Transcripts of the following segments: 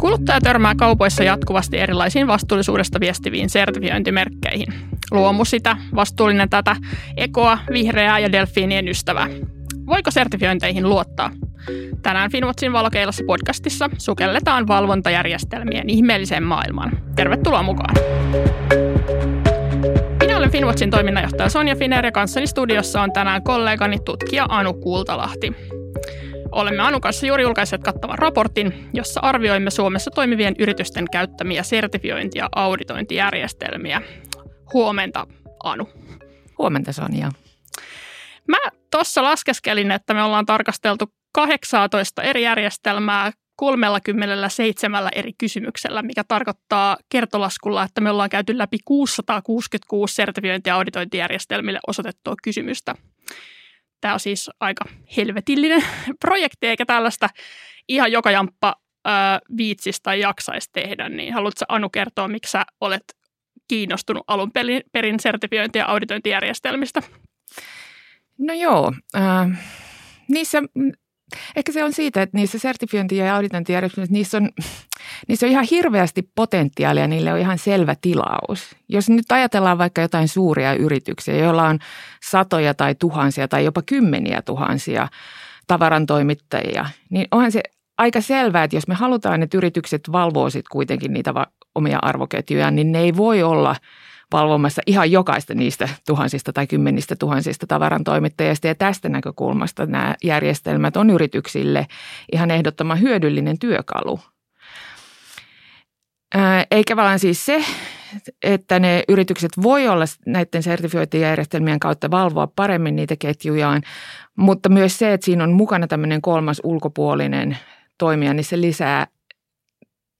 Kuluttaja törmää kaupoissa jatkuvasti erilaisiin vastuullisuudesta viestiviin sertifiointimerkkeihin. Luomu sitä, vastuullinen tätä, ekoa, vihreää ja delfiinien ystävää. Voiko sertifiointeihin luottaa? Tänään Finwatchin valokeilassa podcastissa sukelletaan valvontajärjestelmien ihmeelliseen maailmaan. Tervetuloa mukaan! Minä olen Finwatchin toiminnanjohtaja Sonja Finer ja kanssani studiossa on tänään kollegani tutkija Anu Kultalahti. Olemme Anu kanssa juuri julkaisseet kattavan raportin, jossa arvioimme Suomessa toimivien yritysten käyttämiä sertifiointi- ja auditointijärjestelmiä. Huomenta, Anu. Huomenta, Sonja. Mä tuossa laskeskelin, että me ollaan tarkasteltu 18 eri järjestelmää 37 eri kysymyksellä, mikä tarkoittaa kertolaskulla, että me ollaan käyty läpi 666 sertifiointi- ja auditointijärjestelmille osoitettua kysymystä. Tämä on siis aika helvetillinen projekti, eikä tällaista ihan joka jamppa viitsistä jaksaisi tehdä. Niin haluatko Anu kertoa, miksi sä olet kiinnostunut alun perin sertifiointi- ja auditointijärjestelmistä? No joo, äh, niissä, ehkä se on siitä, että niissä sertifiointi- ja auditointijärjestelmissä niissä on, niissä on ihan hirveästi potentiaalia, niille on ihan selvä tilaus. Jos nyt ajatellaan vaikka jotain suuria yrityksiä, joilla on satoja tai tuhansia tai jopa kymmeniä tuhansia tavarantoimittajia, niin onhan se aika selvää, että jos me halutaan, että yritykset valvoo kuitenkin niitä omia arvoketjuja, niin ne ei voi olla – valvomassa ihan jokaista niistä tuhansista tai kymmenistä tuhansista tavarantoimittajista. Ja tästä näkökulmasta nämä järjestelmät on yrityksille ihan ehdottoman hyödyllinen työkalu. Eikä vaan siis se, että ne yritykset voi olla näiden sertifiointijärjestelmien kautta valvoa paremmin niitä ketjujaan, mutta myös se, että siinä on mukana tämmöinen kolmas ulkopuolinen toimija, niin se lisää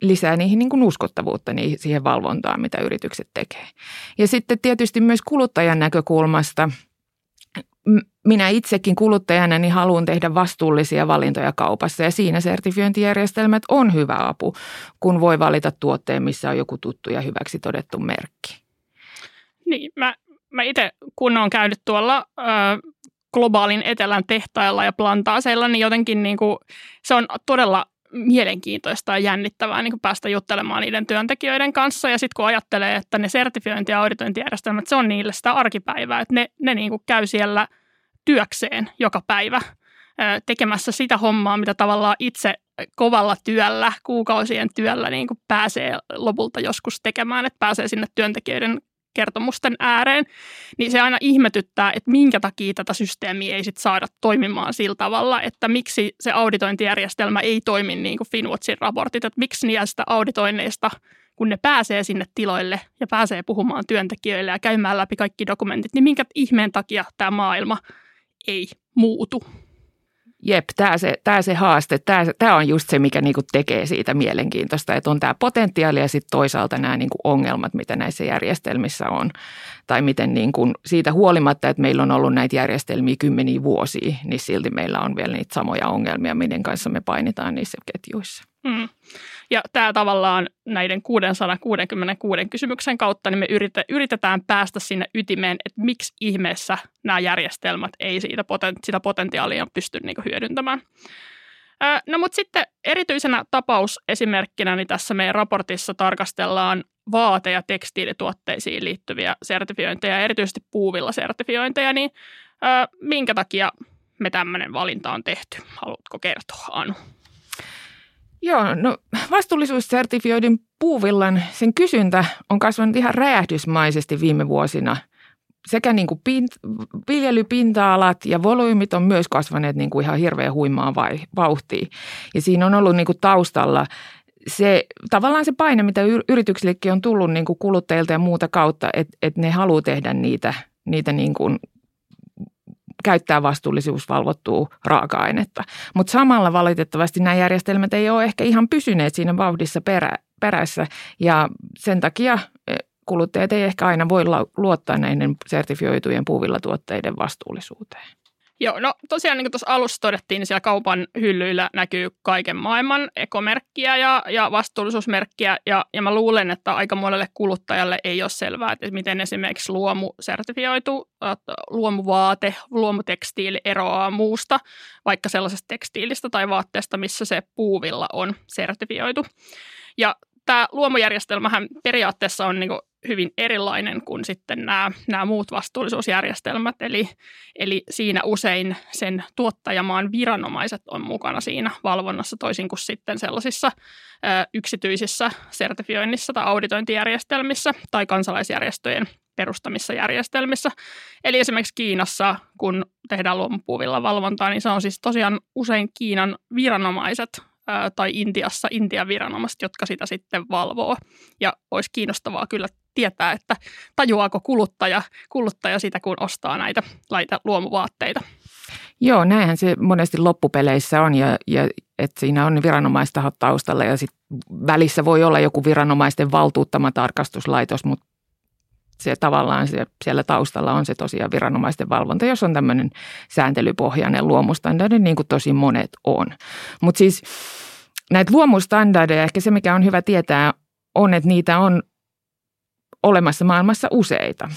lisää niihin niin kuin uskottavuutta niin siihen valvontaan, mitä yritykset tekee. Ja sitten tietysti myös kuluttajan näkökulmasta minä itsekin kuluttajana niin haluan tehdä vastuullisia valintoja kaupassa ja siinä sertifiointijärjestelmät on hyvä apu, kun voi valita tuotteen, missä on joku tuttu ja hyväksi todettu merkki. Niin, mä, mä itse kun olen käynyt tuolla ö, globaalin etelän tehtailla ja plantaaseilla, niin jotenkin niin kuin, se on todella mielenkiintoista ja jännittävää niin kuin päästä juttelemaan niiden työntekijöiden kanssa. Ja sitten kun ajattelee, että ne sertifiointi- ja auditointijärjestelmät, se on niille sitä arkipäivää, että ne, ne niin kuin käy siellä työkseen joka päivä tekemässä sitä hommaa, mitä tavallaan itse kovalla työllä, kuukausien työllä niin kuin pääsee lopulta joskus tekemään, että pääsee sinne työntekijöiden kertomusten ääreen, niin se aina ihmetyttää, että minkä takia tätä systeemiä ei sit saada toimimaan sillä tavalla, että miksi se auditointijärjestelmä ei toimi niin kuin Finwatchin raportit, että miksi niistä auditoinneista, kun ne pääsee sinne tiloille ja pääsee puhumaan työntekijöille ja käymään läpi kaikki dokumentit, niin minkä ihmeen takia tämä maailma ei muutu. Jep, tämä se, tämä se haaste, tämä, tämä on just se, mikä niinku tekee siitä mielenkiintoista, että on tämä potentiaali ja sitten toisaalta nämä niinku ongelmat, mitä näissä järjestelmissä on. Tai miten niinku siitä huolimatta, että meillä on ollut näitä järjestelmiä kymmeniä vuosia, niin silti meillä on vielä niitä samoja ongelmia, miten kanssa me painitaan niissä ketjuissa. Mm. Ja tämä tavallaan näiden 666 kysymyksen kautta, niin me yritetään päästä sinne ytimeen, että miksi ihmeessä nämä järjestelmät ei siitä poten, sitä potentiaalia pysty niin hyödyntämään. No mutta sitten erityisenä tapausesimerkkinä niin tässä meidän raportissa tarkastellaan vaate- ja tekstiilituotteisiin liittyviä sertifiointeja, erityisesti puuvilla sertifiointeja, niin minkä takia me tämmöinen valinta on tehty? Haluatko kertoa, Anu? Joo, no vastuullisuussertifioidin puuvillan, sen kysyntä on kasvanut ihan räjähdysmaisesti viime vuosina. Sekä niin kuin pint, viljelypinta-alat ja volyymit on myös kasvaneet niin kuin ihan hirveän huimaa vai, vauhtia. Ja siinä on ollut niin kuin taustalla se, tavallaan se paine, mitä yrityksillekin on tullut niin kuin kuluttajilta ja muuta kautta, että, että ne haluaa tehdä niitä, niitä niin kuin käyttää vastuullisuusvalvottua raaka-ainetta. Mutta samalla valitettavasti nämä järjestelmät ei ole ehkä ihan pysyneet siinä vauhdissa perä, perässä ja sen takia e, kuluttajat ei ehkä aina voi luottaa näiden sertifioitujen puuvillatuotteiden vastuullisuuteen. Joo, no tosiaan niin kuin tuossa alussa todettiin, niin siellä kaupan hyllyillä näkyy kaiken maailman ekomerkkiä ja, ja vastuullisuusmerkkiä, ja, ja mä luulen, että aika monelle kuluttajalle ei ole selvää, että miten esimerkiksi luomu sertifioitu, luomuvaate, luomutekstiili eroaa muusta, vaikka sellaisesta tekstiilistä tai vaatteesta, missä se puuvilla on sertifioitu. Ja tämä luomujärjestelmähän periaatteessa on niin hyvin erilainen kuin sitten nämä, nämä muut vastuullisuusjärjestelmät. Eli, eli siinä usein sen tuottajamaan viranomaiset on mukana siinä valvonnassa toisin kuin sitten sellaisissa ö, yksityisissä sertifioinnissa tai auditointijärjestelmissä tai kansalaisjärjestöjen perustamissa järjestelmissä. Eli esimerkiksi Kiinassa, kun tehdään luomupuuvilla valvontaa, niin se on siis tosiaan usein Kiinan viranomaiset, tai Intiassa Intian viranomaiset, jotka sitä sitten valvoo. Ja olisi kiinnostavaa kyllä tietää, että tajuaako kuluttaja, kuluttaja sitä, kun ostaa näitä laita luomuvaatteita. Joo, näinhän se monesti loppupeleissä on ja, ja että siinä on viranomaistahot taustalla ja sit välissä voi olla joku viranomaisten valtuuttama tarkastuslaitos, mutta se tavallaan se, siellä taustalla on se tosiaan viranomaisten valvonta, jos on tämmöinen sääntelypohjainen luomustandardi, niin kuin tosi monet on. Mutta siis näitä luomustandardeja, ehkä se mikä on hyvä tietää, on, että niitä on olemassa maailmassa useita.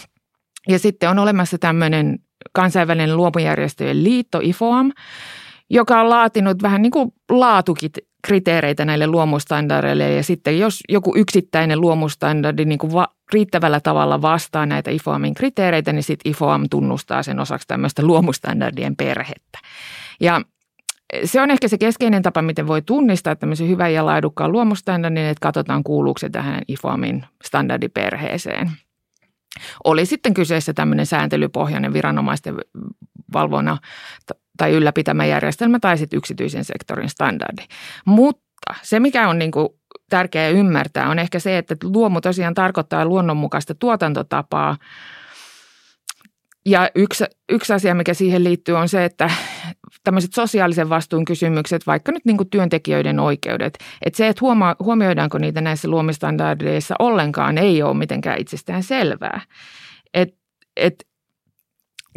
Ja sitten on olemassa tämmöinen kansainvälinen luomujärjestöjen liitto, IFOAM, joka on laatinut vähän niin kuin laatukit kriteereitä näille luomustandardeille ja sitten jos joku yksittäinen luomustandardi niin kuin va- riittävällä tavalla vastaa näitä IFOAMin kriteereitä, niin sitten IFOAM tunnustaa sen osaksi tämmöistä luomustandardien perhettä. Ja se on ehkä se keskeinen tapa, miten voi tunnistaa tämmöisen hyvän ja laadukkaan luomustandardin, että katsotaan kuuluuko se tähän IFOAMin standardiperheeseen. Oli sitten kyseessä tämmöinen sääntelypohjainen viranomaisten valvona tai ylläpitämä järjestelmä tai sitten yksityisen sektorin standardi. Mutta se, mikä on niin kuin tärkeää ymmärtää, on ehkä se, että luomu tosiaan tarkoittaa luonnonmukaista tuotantotapaa. Ja yksi, yksi asia, mikä siihen liittyy, on se, että tämmöiset sosiaalisen vastuun kysymykset, vaikka nyt niin työntekijöiden oikeudet, että se, että huoma, huomioidaanko niitä näissä luomistandardeissa ollenkaan, ei ole mitenkään itsestään selvää. Et, et,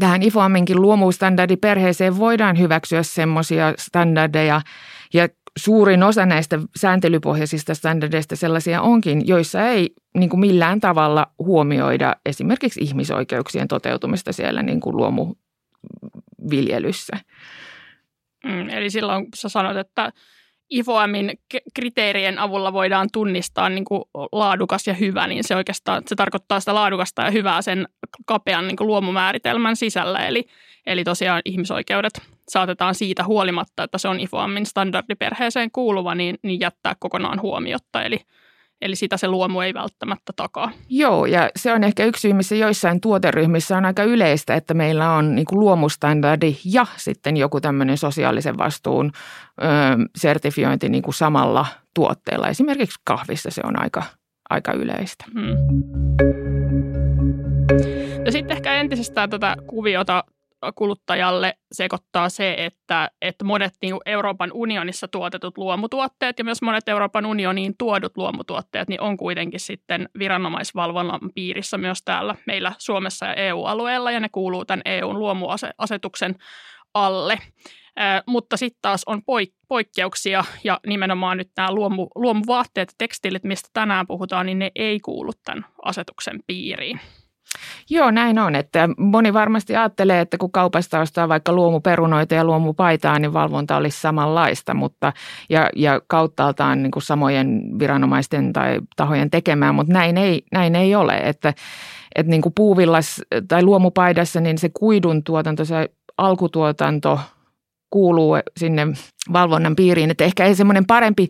tähän IFOAMinkin luomustandardiperheeseen voidaan hyväksyä semmoisia standardeja ja suurin osa näistä sääntelypohjaisista standardeista sellaisia onkin, joissa ei niin kuin millään tavalla huomioida esimerkiksi ihmisoikeuksien toteutumista siellä niin kuin luomuviljelyssä. Mm, eli silloin sä sanoit, että IFOAMin kriteerien avulla voidaan tunnistaa niin kuin laadukas ja hyvä, niin se oikeastaan se tarkoittaa sitä laadukasta ja hyvää sen kapean niin kuin luomumääritelmän sisällä. Eli, eli tosiaan ihmisoikeudet saatetaan siitä huolimatta, että se on IFOAMin standardiperheeseen kuuluva, niin, niin jättää kokonaan huomiotta. Eli Eli sitä se luomu ei välttämättä takaa. Joo, ja se on ehkä yksi syy, missä joissain tuoteryhmissä on aika yleistä, että meillä on niin kuin luomustandardi ja sitten joku tämmöinen sosiaalisen vastuun ö, sertifiointi niin kuin samalla tuotteella. Esimerkiksi kahvissa se on aika, aika yleistä. Hmm. Ja sitten ehkä entisestään tätä kuviota kuluttajalle sekoittaa se, että, että monet niin Euroopan unionissa tuotetut luomutuotteet ja myös monet Euroopan unioniin tuodut luomutuotteet niin on kuitenkin sitten viranomaisvalvonnan piirissä myös täällä meillä Suomessa ja EU-alueella ja ne kuuluu tämän EUn luomuasetuksen alle. Äh, mutta sitten taas on poik- poikkeuksia ja nimenomaan nyt nämä luomu, luomuvaatteet ja tekstiilit, mistä tänään puhutaan, niin ne ei kuulu tämän asetuksen piiriin. Joo, näin on. Että moni varmasti ajattelee, että kun kaupasta ostaa vaikka luomuperunoita ja luomupaitaa, niin valvonta olisi samanlaista, mutta ja, ja kauttaaltaan niin kuin samojen viranomaisten tai tahojen tekemään, mutta näin ei, näin ei ole. Että, että niin kuin puuvillas tai luomupaidassa, niin se kuidun tuotanto, se alkutuotanto kuuluu sinne valvonnan piiriin. Että ehkä ei semmoinen parempi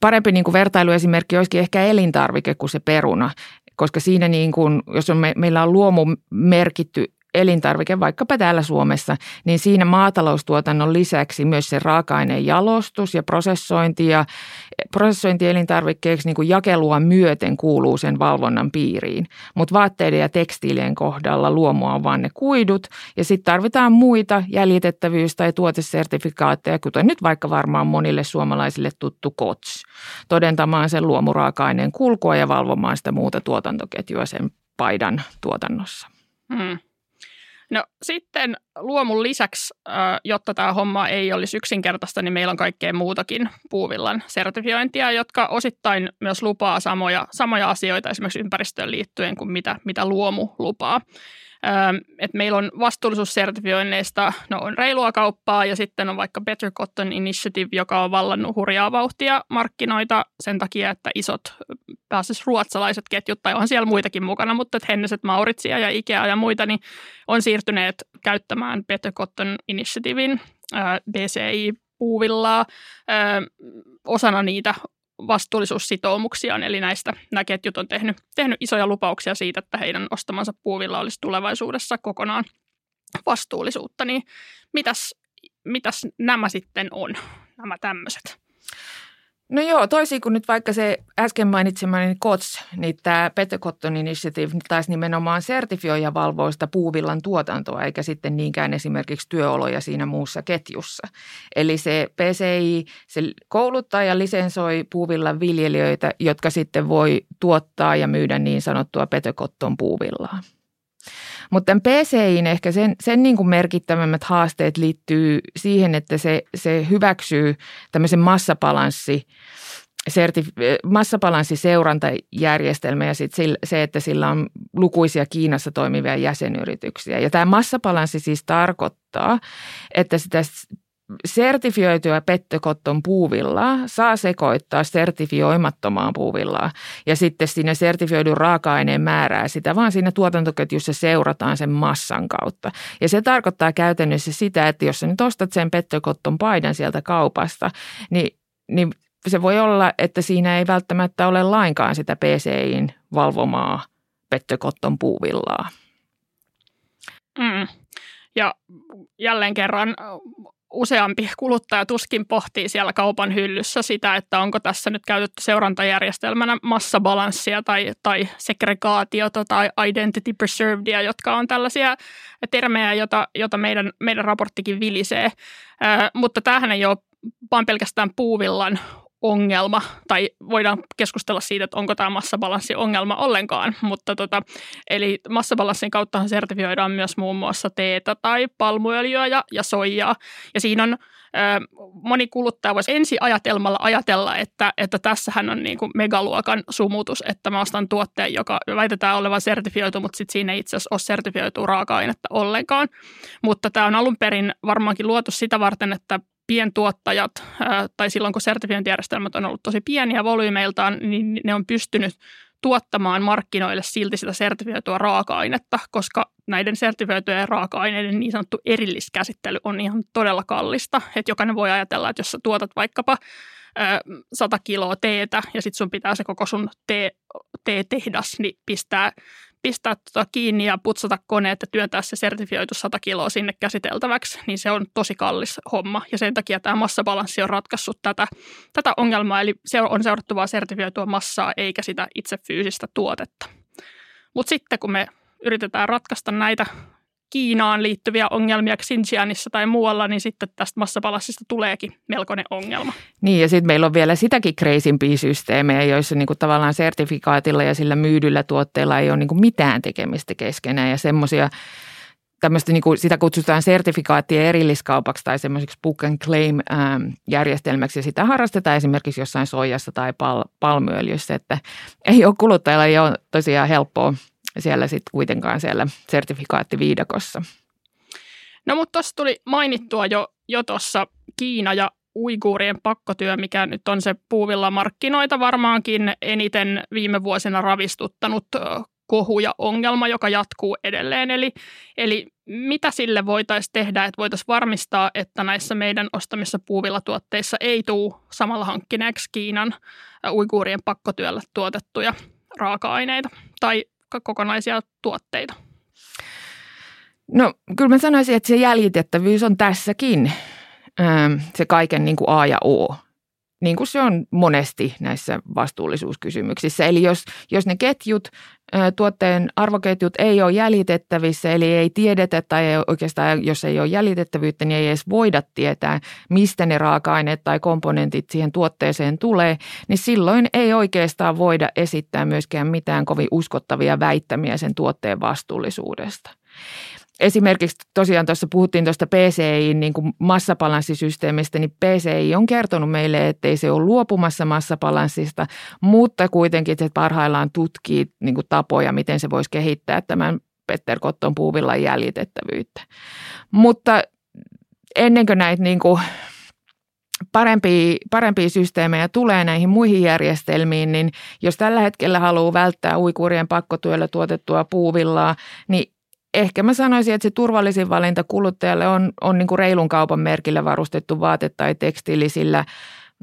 parempi niin kuin vertailuesimerkki olisikin ehkä elintarvike kuin se peruna koska siinä niin kuin, jos on me, meillä on luomu merkitty elintarvike vaikkapa täällä Suomessa, niin siinä maataloustuotannon lisäksi myös se raaka-aineen jalostus ja prosessointi ja prosessointi elintarvikkeeksi niin kuin jakelua myöten kuuluu sen valvonnan piiriin. Mutta vaatteiden ja tekstiilien kohdalla luomua on vain ne kuidut ja sitten tarvitaan muita jäljitettävyys- tai tuotesertifikaatteja, kuten nyt vaikka varmaan monille suomalaisille tuttu KOTS, todentamaan sen luomuraaka-aineen kulkua ja valvomaan sitä muuta tuotantoketjua sen paidan tuotannossa. Hmm. No sitten luomun lisäksi, jotta tämä homma ei olisi yksinkertaista, niin meillä on kaikkea muutakin puuvillan sertifiointia, jotka osittain myös lupaa samoja, samoja asioita esimerkiksi ympäristöön liittyen kuin mitä, mitä luomu lupaa. Et meillä on vastuullisuussertifioinneista, no on reilua kauppaa ja sitten on vaikka Better Cotton Initiative, joka on vallannut hurjaa vauhtia markkinoita sen takia, että isot pääasiassa ruotsalaiset ketjut, tai on siellä muitakin mukana, mutta että Henneset, Mauritsia ja Ikea ja muita, niin on siirtyneet käyttämään Better Cotton Initiativein BCI-puuvillaa osana niitä vastuullisuussitoumuksiaan, eli näistä nämä ketjut on tehnyt, tehnyt isoja lupauksia siitä, että heidän ostamansa puuvilla olisi tulevaisuudessa kokonaan vastuullisuutta, niin mitäs, mitäs nämä sitten on, nämä tämmöiset? No joo, toisin kuin nyt vaikka se äsken mainitsemani KOTS, niin tämä Better Cotton Initiative taisi nimenomaan sertifioi ja sitä puuvillan tuotantoa, eikä sitten niinkään esimerkiksi työoloja siinä muussa ketjussa. Eli se PCI, se kouluttaa ja lisensoi puuvillan viljelijöitä, jotka sitten voi tuottaa ja myydä niin sanottua Better Cotton puuvillaa. Mutta tämän PCIin ehkä sen, sen niin kuin merkittävämmät haasteet liittyy siihen, että se, se hyväksyy tämmöisen massabalanssi sertif- massabalanssi-seurantajärjestelmä ja sit se, että sillä on lukuisia Kiinassa toimivia jäsenyrityksiä. Ja tämä massabalanssi siis tarkoittaa, että sitä sertifioitua pettökotton puuvillaa saa sekoittaa sertifioimattomaan puuvillaa ja sitten siinä sertifioidun raaka-aineen määrää sitä, vaan siinä tuotantoketjussa seurataan sen massan kautta. Ja se tarkoittaa käytännössä sitä, että jos sä nyt ostat sen pettökotton paidan sieltä kaupasta, niin, niin se voi olla, että siinä ei välttämättä ole lainkaan sitä PCIin valvomaa pettökotton puuvillaa. Mm. Ja jälleen kerran useampi kuluttaja tuskin pohtii siellä kaupan hyllyssä sitä, että onko tässä nyt käytetty seurantajärjestelmänä massabalanssia tai, tai segregaatiota tai identity preservedia, jotka on tällaisia termejä, joita, jota meidän, meidän raporttikin vilisee. Ää, mutta tämähän ei ole vain pelkästään puuvillan ongelma, tai voidaan keskustella siitä, että onko tämä massabalanssi ongelma ollenkaan, mutta tota, eli massabalanssin kauttahan sertifioidaan myös muun muassa teetä tai palmuöljyä ja, ja soijaa, ja siinä on moni kuluttaja voisi ensi ajatelmalla ajatella, että, että tässähän on niin kuin megaluokan sumutus, että mä ostan tuotteen, joka väitetään olevan sertifioitu, mutta sitten siinä ei itse asiassa ole sertifioitu raaka-ainetta ollenkaan. Mutta tämä on alun perin varmaankin luotu sitä varten, että pientuottajat, tai silloin kun sertifiointijärjestelmät on ollut tosi pieniä volyymeiltaan, niin ne on pystynyt tuottamaan markkinoille silti sitä sertifioitua raaka-ainetta, koska näiden sertifioitujen raaka-aineiden niin sanottu erilliskäsittely on ihan todella kallista. Että jokainen voi ajatella, että jos sä tuotat vaikkapa 100 kiloa teetä ja sitten sun pitää se koko sun tee, tee-tehdas niin pistää pistää tuota kiinni ja putsata koneet ja työntää se sertifioitu 100 kiloa sinne käsiteltäväksi, niin se on tosi kallis homma. Ja sen takia tämä massabalanssi on ratkaissut tätä, tätä ongelmaa, eli se on seurattu vain sertifioitua massaa eikä sitä itse fyysistä tuotetta. Mutta sitten kun me yritetään ratkaista näitä Kiinaan liittyviä ongelmia Xinjiangissa tai muualla, niin sitten tästä massapalassista tuleekin melkoinen ongelma. Niin ja sitten meillä on vielä sitäkin kreisimpiä systeemejä, joissa niinku tavallaan sertifikaatilla ja sillä myydyllä tuotteella ei ole niinku mitään tekemistä keskenään ja semmoisia tämmöistä, niin kuin, sitä kutsutaan sertifikaattien erilliskaupaksi tai semmoiseksi book and claim ähm, järjestelmäksi. Ja sitä harrastetaan esimerkiksi jossain soijassa tai pal- palmuöljyssä, että ei ole kuluttajalla ei ole tosiaan helppoa siellä sitten kuitenkaan siellä sertifikaattiviidakossa. No mutta tuossa tuli mainittua jo, jo tuossa Kiina ja uiguurien pakkotyö, mikä nyt on se puuvilla markkinoita varmaankin eniten viime vuosina ravistuttanut kohu ja ongelma, joka jatkuu edelleen. Eli, eli mitä sille voitaisiin tehdä, että voitaisiin varmistaa, että näissä meidän ostamissa puuvillatuotteissa ei tule samalla hankkineeksi Kiinan uiguurien pakkotyöllä tuotettuja raaka-aineita tai kokonaisia tuotteita? No kyllä mä sanoisin, että se jäljitettävyys on tässäkin se kaiken niin kuin A ja O niin kuin se on monesti näissä vastuullisuuskysymyksissä. Eli jos, jos ne ketjut, tuotteen arvoketjut ei ole jäljitettävissä, eli ei tiedetä tai ei oikeastaan jos ei ole jäljitettävyyttä, niin ei edes voida tietää, mistä ne raaka-aineet tai komponentit siihen tuotteeseen tulee, niin silloin ei oikeastaan voida esittää myöskään mitään kovin uskottavia väittämiä sen tuotteen vastuullisuudesta. Esimerkiksi tosiaan tuossa puhuttiin tuosta PCI niin kuin massabalanssisysteemistä, niin PCI on kertonut meille, että ei se ole luopumassa massabalanssista, mutta kuitenkin se parhaillaan tutkii niin kuin tapoja, miten se voisi kehittää tämän Petter Kotton puuvillan jäljitettävyyttä. Mutta ennen kuin näitä niin kuin parempia, parempia systeemejä tulee näihin muihin järjestelmiin, niin jos tällä hetkellä haluaa välttää uikurien pakkotyöllä tuotettua puuvillaa, niin ehkä mä sanoisin, että se turvallisin valinta kuluttajalle on, on niin kuin reilun kaupan merkillä varustettu vaate tai tekstiili, sillä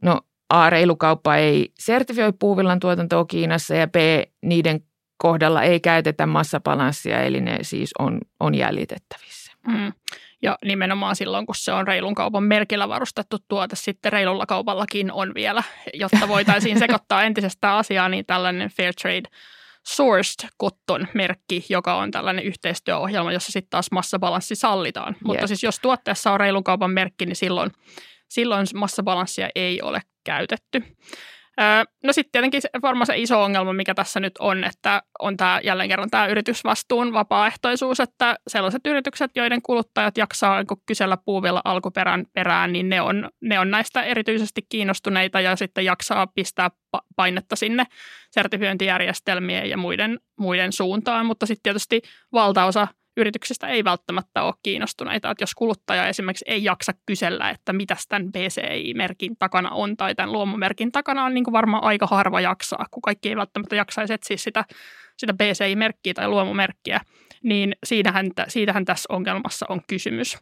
no A, reilu kauppa ei sertifioi puuvillan tuotantoa Kiinassa ja B, niiden kohdalla ei käytetä massabalanssia, eli ne siis on, on jäljitettävissä. Mm. Ja nimenomaan silloin, kun se on reilun kaupan merkillä varustettu tuote, sitten reilulla kaupallakin on vielä, jotta voitaisiin sekoittaa entisestään asiaa, niin tällainen Fair Trade Sourced Cotton merkki, joka on tällainen yhteistyöohjelma, jossa sitten taas massabalanssi sallitaan. Mutta siis jos tuotteessa on reilun kaupan merkki, niin silloin, silloin massabalanssia ei ole käytetty. No sitten tietenkin varmaan se iso ongelma, mikä tässä nyt on, että on tämä jälleen kerran tämä yritysvastuun vapaaehtoisuus, että sellaiset yritykset, joiden kuluttajat jaksaa niin kysellä puuvilla alkuperän perään, niin ne on, ne on näistä erityisesti kiinnostuneita ja sitten jaksaa pistää painetta sinne sertifiointijärjestelmien ja muiden, muiden suuntaan, mutta sitten tietysti valtaosa – yrityksistä ei välttämättä ole kiinnostuneita. Että jos kuluttaja esimerkiksi ei jaksa kysellä, että mitä tämän BCI-merkin takana on tai tämän luomumerkin takana on, niin kuin varmaan aika harva jaksaa, kun kaikki ei välttämättä jaksaisi etsiä sitä, sitä BCI-merkkiä tai luomumerkkiä, niin siitähän, siitähän tässä ongelmassa on kysymys.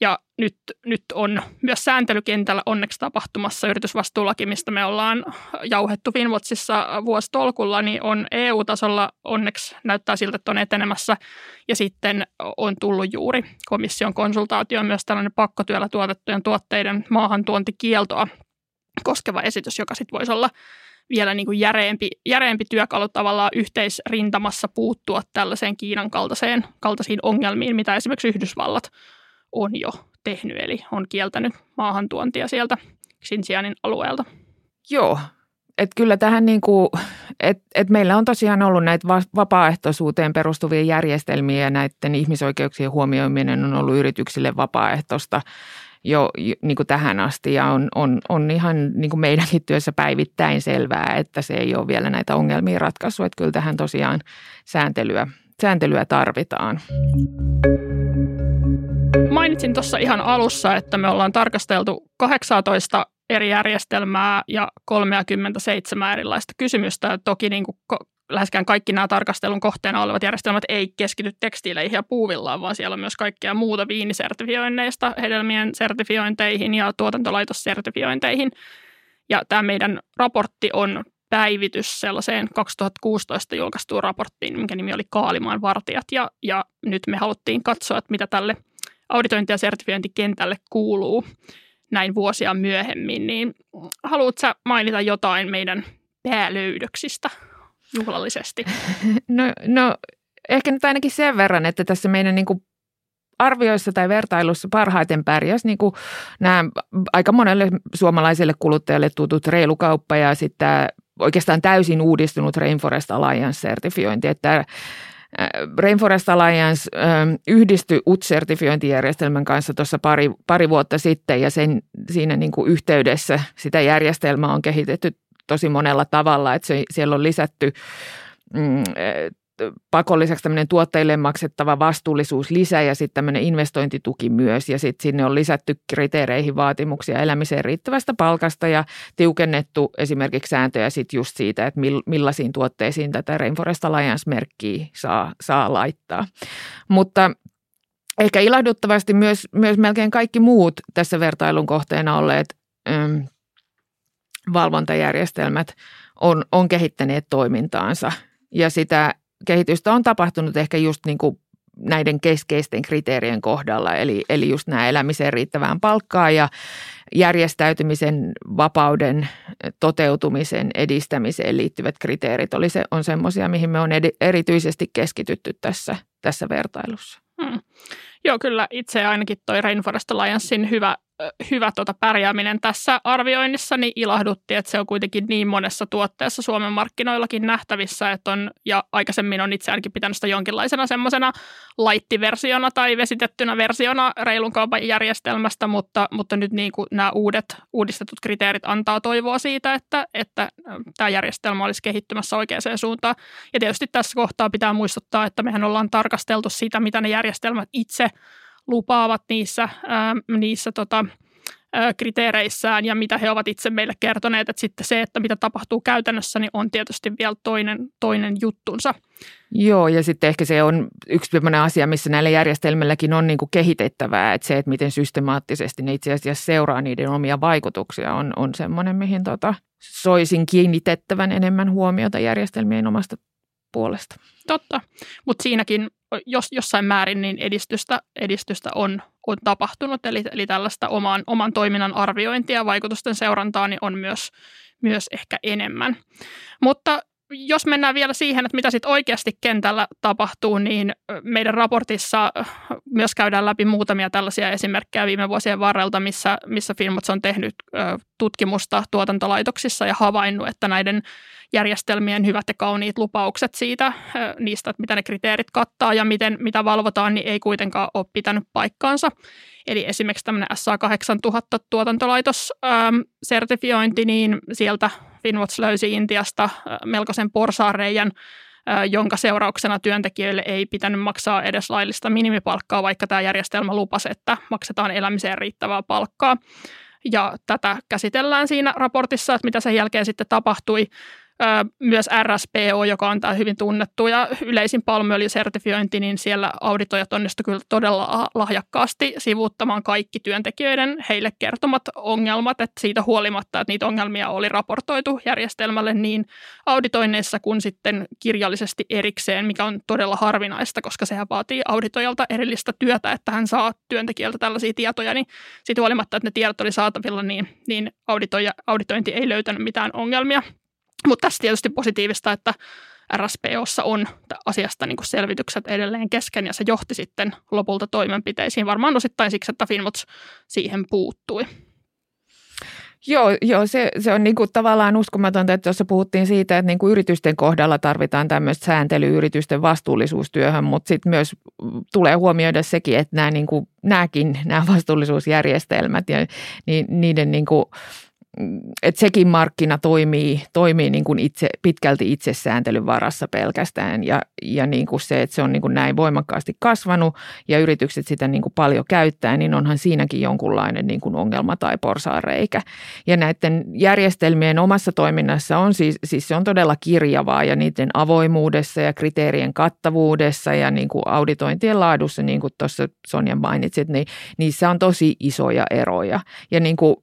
Ja nyt, nyt on myös sääntelykentällä onneksi tapahtumassa yritysvastuulaki, mistä me ollaan jauhettu Finwatchissa vuositolkulla, niin on EU-tasolla onneksi näyttää siltä, että on etenemässä. Ja sitten on tullut juuri komission konsultaatio myös tällainen pakkotyöllä tuotettujen tuotteiden maahantuontikieltoa koskeva esitys, joka sitten voisi olla vielä niin kuin järeempi, järeempi työkalu tavallaan yhteisrintamassa puuttua tällaiseen Kiinan kaltaiseen, kaltaisiin ongelmiin, mitä esimerkiksi Yhdysvallat on jo tehnyt, eli on kieltänyt maahantuontia sieltä Xinjiangin alueelta. Joo, et kyllä tähän niin kuin, et, et meillä on tosiaan ollut näitä vapaaehtoisuuteen perustuvia järjestelmiä ja näiden ihmisoikeuksien huomioiminen on ollut yrityksille vapaaehtoista jo niin kuin tähän asti ja on, on, on ihan niin kuin meidänkin työssä päivittäin selvää, että se ei ole vielä näitä ongelmia ratkaissut, että kyllä tähän tosiaan sääntelyä, sääntelyä tarvitaan. Mainitsin tuossa ihan alussa, että me ollaan tarkasteltu 18 eri järjestelmää ja 37 erilaista kysymystä. Toki niin kuin läheskään kaikki nämä tarkastelun kohteena olevat järjestelmät ei keskity tekstiileihin ja puuvillaan, vaan siellä on myös kaikkea muuta viinisertifioinneista hedelmien sertifiointeihin ja tuotantolaitossertifiointeihin. Ja tämä meidän raportti on päivitys sellaiseen 2016 julkaistuun raporttiin, minkä nimi oli Kaalimaan vartijat. Ja, ja nyt me haluttiin katsoa, että mitä tälle – auditointi- ja sertifiointikentälle kuuluu näin vuosia myöhemmin, niin haluatko mainita jotain meidän päälöydöksistä juhlallisesti? No, no ehkä nyt ainakin sen verran, että tässä meidän niin kuin arvioissa tai vertailussa parhaiten pärjäs niin kuin nämä aika monelle suomalaiselle kuluttajalle tutut reilukauppa ja sitten oikeastaan täysin uudistunut Rainforest Alliance-sertifiointi. Että Äh, Rainforest Alliance ähm, yhdistyi UT-sertifiointijärjestelmän kanssa tuossa pari, pari vuotta sitten ja sen, siinä niin kuin yhteydessä sitä järjestelmää on kehitetty tosi monella tavalla, että se, siellä on lisätty mm, pakolliseksi tämmöinen tuotteille maksettava vastuullisuus lisä ja sitten tämmöinen investointituki myös. Ja sitten sinne on lisätty kriteereihin vaatimuksia elämiseen riittävästä palkasta ja tiukennettu esimerkiksi sääntöjä sitten just siitä, että millaisiin tuotteisiin tätä Rainforest Alliance-merkkiä saa, saa laittaa. Mutta ehkä ilahduttavasti myös, myös melkein kaikki muut tässä vertailun kohteena olleet äm, valvontajärjestelmät on, on kehittäneet toimintaansa ja sitä kehitystä on tapahtunut ehkä just niin kuin näiden keskeisten kriteerien kohdalla, eli, eli just nämä elämiseen riittävään palkkaa ja järjestäytymisen vapauden toteutumisen edistämiseen liittyvät kriteerit oli se, on semmoisia, mihin me on ed- erityisesti keskitytty tässä, tässä vertailussa. Hmm. Joo, kyllä itse ainakin toi Rainforest Alliancein hyvä hyvä tuota pärjääminen tässä arvioinnissa, niin ilahdutti, että se on kuitenkin niin monessa tuotteessa Suomen markkinoillakin nähtävissä, että on, ja aikaisemmin on itse ainakin pitänyt sitä jonkinlaisena semmoisena laittiversiona tai vesitettynä versiona reilun kaupan järjestelmästä, mutta, mutta nyt niin kuin nämä uudet uudistetut kriteerit antaa toivoa siitä, että, että tämä järjestelmä olisi kehittymässä oikeaan suuntaan. Ja tietysti tässä kohtaa pitää muistuttaa, että mehän ollaan tarkasteltu sitä, mitä ne järjestelmät itse lupaavat niissä, ää, niissä tota, ää, kriteereissään ja mitä he ovat itse meille kertoneet. Että sitten se, että mitä tapahtuu käytännössä, niin on tietysti vielä toinen, toinen juttunsa. Joo, ja sitten ehkä se on yksi sellainen asia, missä näillä järjestelmilläkin on niin kuin kehitettävää, että se, että miten systemaattisesti ne itse asiassa seuraa niiden omia vaikutuksia, on, on semmoinen, mihin tota, soisin kiinnitettävän enemmän huomiota järjestelmien omasta puolesta. Totta, mutta siinäkin jos, jossain määrin niin edistystä, edistystä on, on tapahtunut, eli, eli tällaista oman, oman toiminnan arviointia ja vaikutusten seurantaa niin on myös, myös ehkä enemmän. Mutta jos mennään vielä siihen, että mitä sitten oikeasti kentällä tapahtuu, niin meidän raportissa myös käydään läpi muutamia tällaisia esimerkkejä viime vuosien varrelta, missä, missä Filmots on tehnyt tutkimusta tuotantolaitoksissa ja havainnut, että näiden järjestelmien hyvät ja kauniit lupaukset siitä, niistä, että mitä ne kriteerit kattaa ja miten, mitä valvotaan, niin ei kuitenkaan ole pitänyt paikkaansa. Eli esimerkiksi tämmöinen SA8000 tuotantolaitossertifiointi, niin sieltä Finwatch löysi Intiasta melkoisen porsaareijan, jonka seurauksena työntekijöille ei pitänyt maksaa edes laillista minimipalkkaa, vaikka tämä järjestelmä lupasi, että maksetaan elämiseen riittävää palkkaa. Ja tätä käsitellään siinä raportissa, että mitä sen jälkeen sitten tapahtui myös RSPO, joka on tämä hyvin tunnettu ja yleisin palmuöljysertifiointi, niin siellä auditoijat onnistuivat kyllä todella lahjakkaasti sivuuttamaan kaikki työntekijöiden heille kertomat ongelmat, että siitä huolimatta, että niitä ongelmia oli raportoitu järjestelmälle niin auditoinneissa kuin sitten kirjallisesti erikseen, mikä on todella harvinaista, koska sehän vaatii auditoijalta erillistä työtä, että hän saa työntekijältä tällaisia tietoja, niin siitä huolimatta, että ne tiedot oli saatavilla, niin, niin auditoija, auditointi ei löytänyt mitään ongelmia. Mutta tässä tietysti positiivista, että RSPOssa on asiasta niin selvitykset edelleen kesken ja se johti sitten lopulta toimenpiteisiin. Varmaan osittain siksi, että Finvots siihen puuttui. Joo, joo se, se on niin kuin tavallaan uskomatonta, että tuossa puhuttiin siitä, että niin kuin yritysten kohdalla tarvitaan tämmöistä sääntelyä yritysten vastuullisuustyöhön, mutta sitten myös tulee huomioida sekin, että nämä, niin kuin, nämäkin nämä vastuullisuusjärjestelmät ja niiden niin kuin, että sekin markkina toimii, toimii niin kuin itse, pitkälti itsesääntelyn varassa pelkästään ja, ja niin kuin se, että se on niin kuin näin voimakkaasti kasvanut ja yritykset sitä niin kuin paljon käyttää, niin onhan siinäkin jonkunlainen niin kuin ongelma tai porsaareikä. Ja näiden järjestelmien omassa toiminnassa on siis, siis se on todella kirjavaa ja niiden avoimuudessa ja kriteerien kattavuudessa ja niin kuin auditointien laadussa, niin kuin tuossa Sonja mainitsit, niin niissä on tosi isoja eroja. Ja niin kuin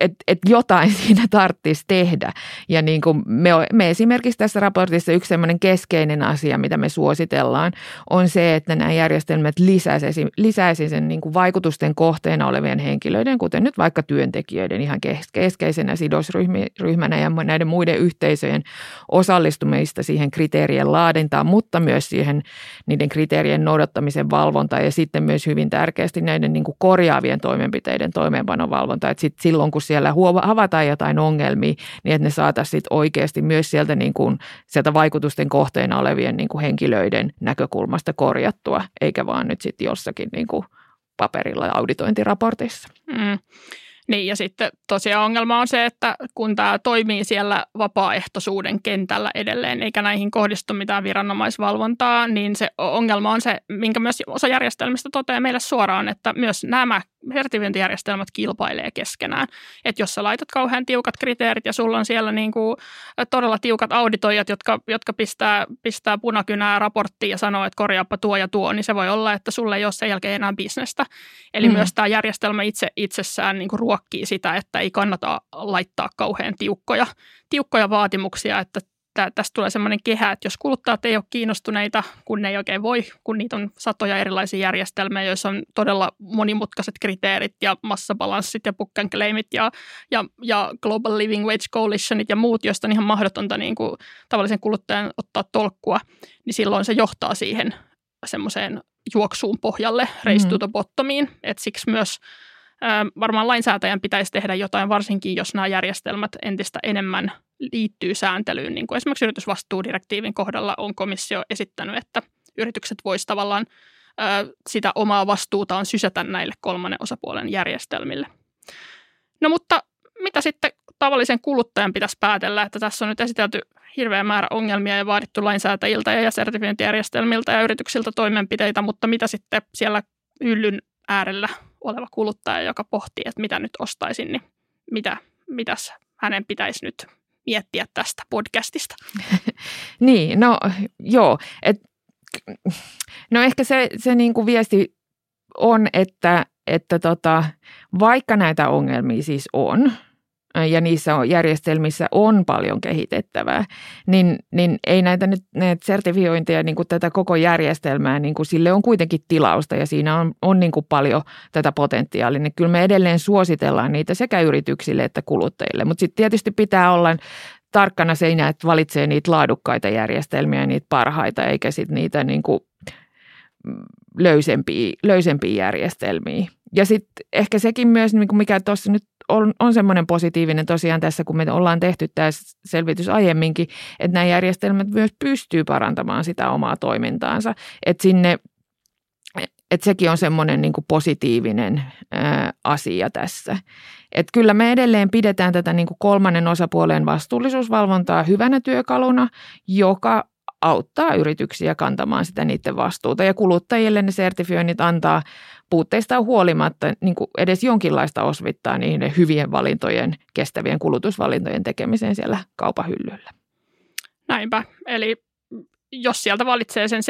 että et jotain siinä tarvitsisi tehdä. Ja niin kuin me, me esimerkiksi tässä raportissa yksi sellainen keskeinen asia, mitä me suositellaan, on se, että nämä järjestelmät lisäisi, lisäisi sen niin kuin vaikutusten kohteena olevien henkilöiden, kuten nyt vaikka työntekijöiden ihan keskeisenä sidosryhmänä ja näiden muiden yhteisöjen osallistumista siihen kriteerien laadintaan, mutta myös siihen niiden kriteerien noudattamisen valvontaan ja sitten myös hyvin tärkeästi näiden niin kuin korjaavien toimenpiteiden toimeenpanon valvonta. Että sit silloin kun siellä havaitaan jotain ongelmia, niin että ne saataisiin oikeasti myös sieltä, niin kuin, sieltä vaikutusten kohteena olevien niin kuin henkilöiden näkökulmasta korjattua, eikä vaan nyt sitten jossakin niin kuin paperilla auditointiraportissa. Mm. Niin ja sitten tosiaan ongelma on se, että kun tämä toimii siellä vapaaehtoisuuden kentällä edelleen, eikä näihin kohdistu mitään viranomaisvalvontaa, niin se ongelma on se, minkä myös osa järjestelmistä toteaa meille suoraan, että myös nämä sertifiointijärjestelmät kilpailee keskenään. Että jos sä laitat kauhean tiukat kriteerit ja sulla on siellä niin kuin todella tiukat auditoijat, jotka, jotka pistää, pistää punakynää raporttiin ja sanoo, että korjaappa tuo ja tuo, niin se voi olla, että sulle ei ole sen jälkeen enää bisnestä. Eli mm. myös tämä järjestelmä itse itsessään niin kuin ruokkii sitä, että ei kannata laittaa kauhean tiukkoja, tiukkoja vaatimuksia, että tästä tulee sellainen kehä, että jos kuluttajat ei ole kiinnostuneita, kun ne ei oikein voi, kun niitä on satoja erilaisia järjestelmiä, joissa on todella monimutkaiset kriteerit ja massabalanssit ja book and claimit ja, ja, ja Global Living Wage Coalitionit ja muut, joista on ihan mahdotonta niin kuin tavallisen kuluttajan ottaa tolkkua, niin silloin se johtaa siihen semmoiseen juoksuun pohjalle, race mm. to the bottomiin. Et siksi myös varmaan lainsäätäjän pitäisi tehdä jotain, varsinkin jos nämä järjestelmät entistä enemmän liittyy sääntelyyn. Niin kuin esimerkiksi yritysvastuudirektiivin kohdalla on komissio esittänyt, että yritykset voisivat tavallaan sitä omaa vastuutaan sysätä näille kolmannen osapuolen järjestelmille. No mutta mitä sitten tavallisen kuluttajan pitäisi päätellä, että tässä on nyt esitelty hirveä määrä ongelmia ja vaadittu lainsäätäjiltä ja sertifiointijärjestelmiltä ja yrityksiltä toimenpiteitä, mutta mitä sitten siellä hyllyn äärellä oleva kuluttaja, joka pohtii, että mitä nyt ostaisin, niin mitä, mitäs hänen pitäisi nyt miettiä tästä podcastista? niin, no joo. Et, no ehkä se, se niin kuin viesti on, että, että tota, vaikka näitä ongelmia siis on, ja niissä on, järjestelmissä on paljon kehitettävää, niin, niin ei näitä nyt näitä sertifiointeja, niin kuin tätä koko järjestelmää, niin kuin sille on kuitenkin tilausta ja siinä on, on niin kuin paljon tätä potentiaalia. Niin kyllä me edelleen suositellaan niitä sekä yrityksille että kuluttajille, mutta sitten tietysti pitää olla tarkkana siinä, että valitsee niitä laadukkaita järjestelmiä, niitä parhaita, eikä sitten niitä niin kuin löysempiä, löysempiä järjestelmiä. Ja sitten ehkä sekin myös, niin mikä tuossa nyt on, on semmoinen positiivinen tosiaan tässä, kun me ollaan tehty tämä selvitys aiemminkin, että nämä järjestelmät myös pystyy parantamaan sitä omaa toimintaansa. Että sinne että sekin on semmoinen niin positiivinen ää, asia tässä. Että kyllä me edelleen pidetään tätä niin kuin kolmannen osapuolen vastuullisuusvalvontaa hyvänä työkaluna, joka auttaa yrityksiä kantamaan sitä niiden vastuuta. Ja kuluttajille ne sertifioinnit antaa puutteista huolimatta niin kuin edes jonkinlaista osvittaa niiden hyvien valintojen, kestävien kulutusvalintojen tekemiseen siellä kaupahyllyllä. Näinpä. Eli jos sieltä valitsee sen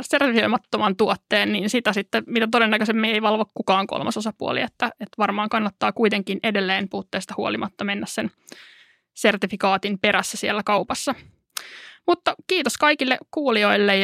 sertifioimattoman, tuotteen, niin sitä sitten, mitä todennäköisemmin ei valvo kukaan kolmas osapuoli, että, että varmaan kannattaa kuitenkin edelleen puutteista huolimatta mennä sen sertifikaatin perässä siellä kaupassa. Mutta kiitos kaikille kuulijoille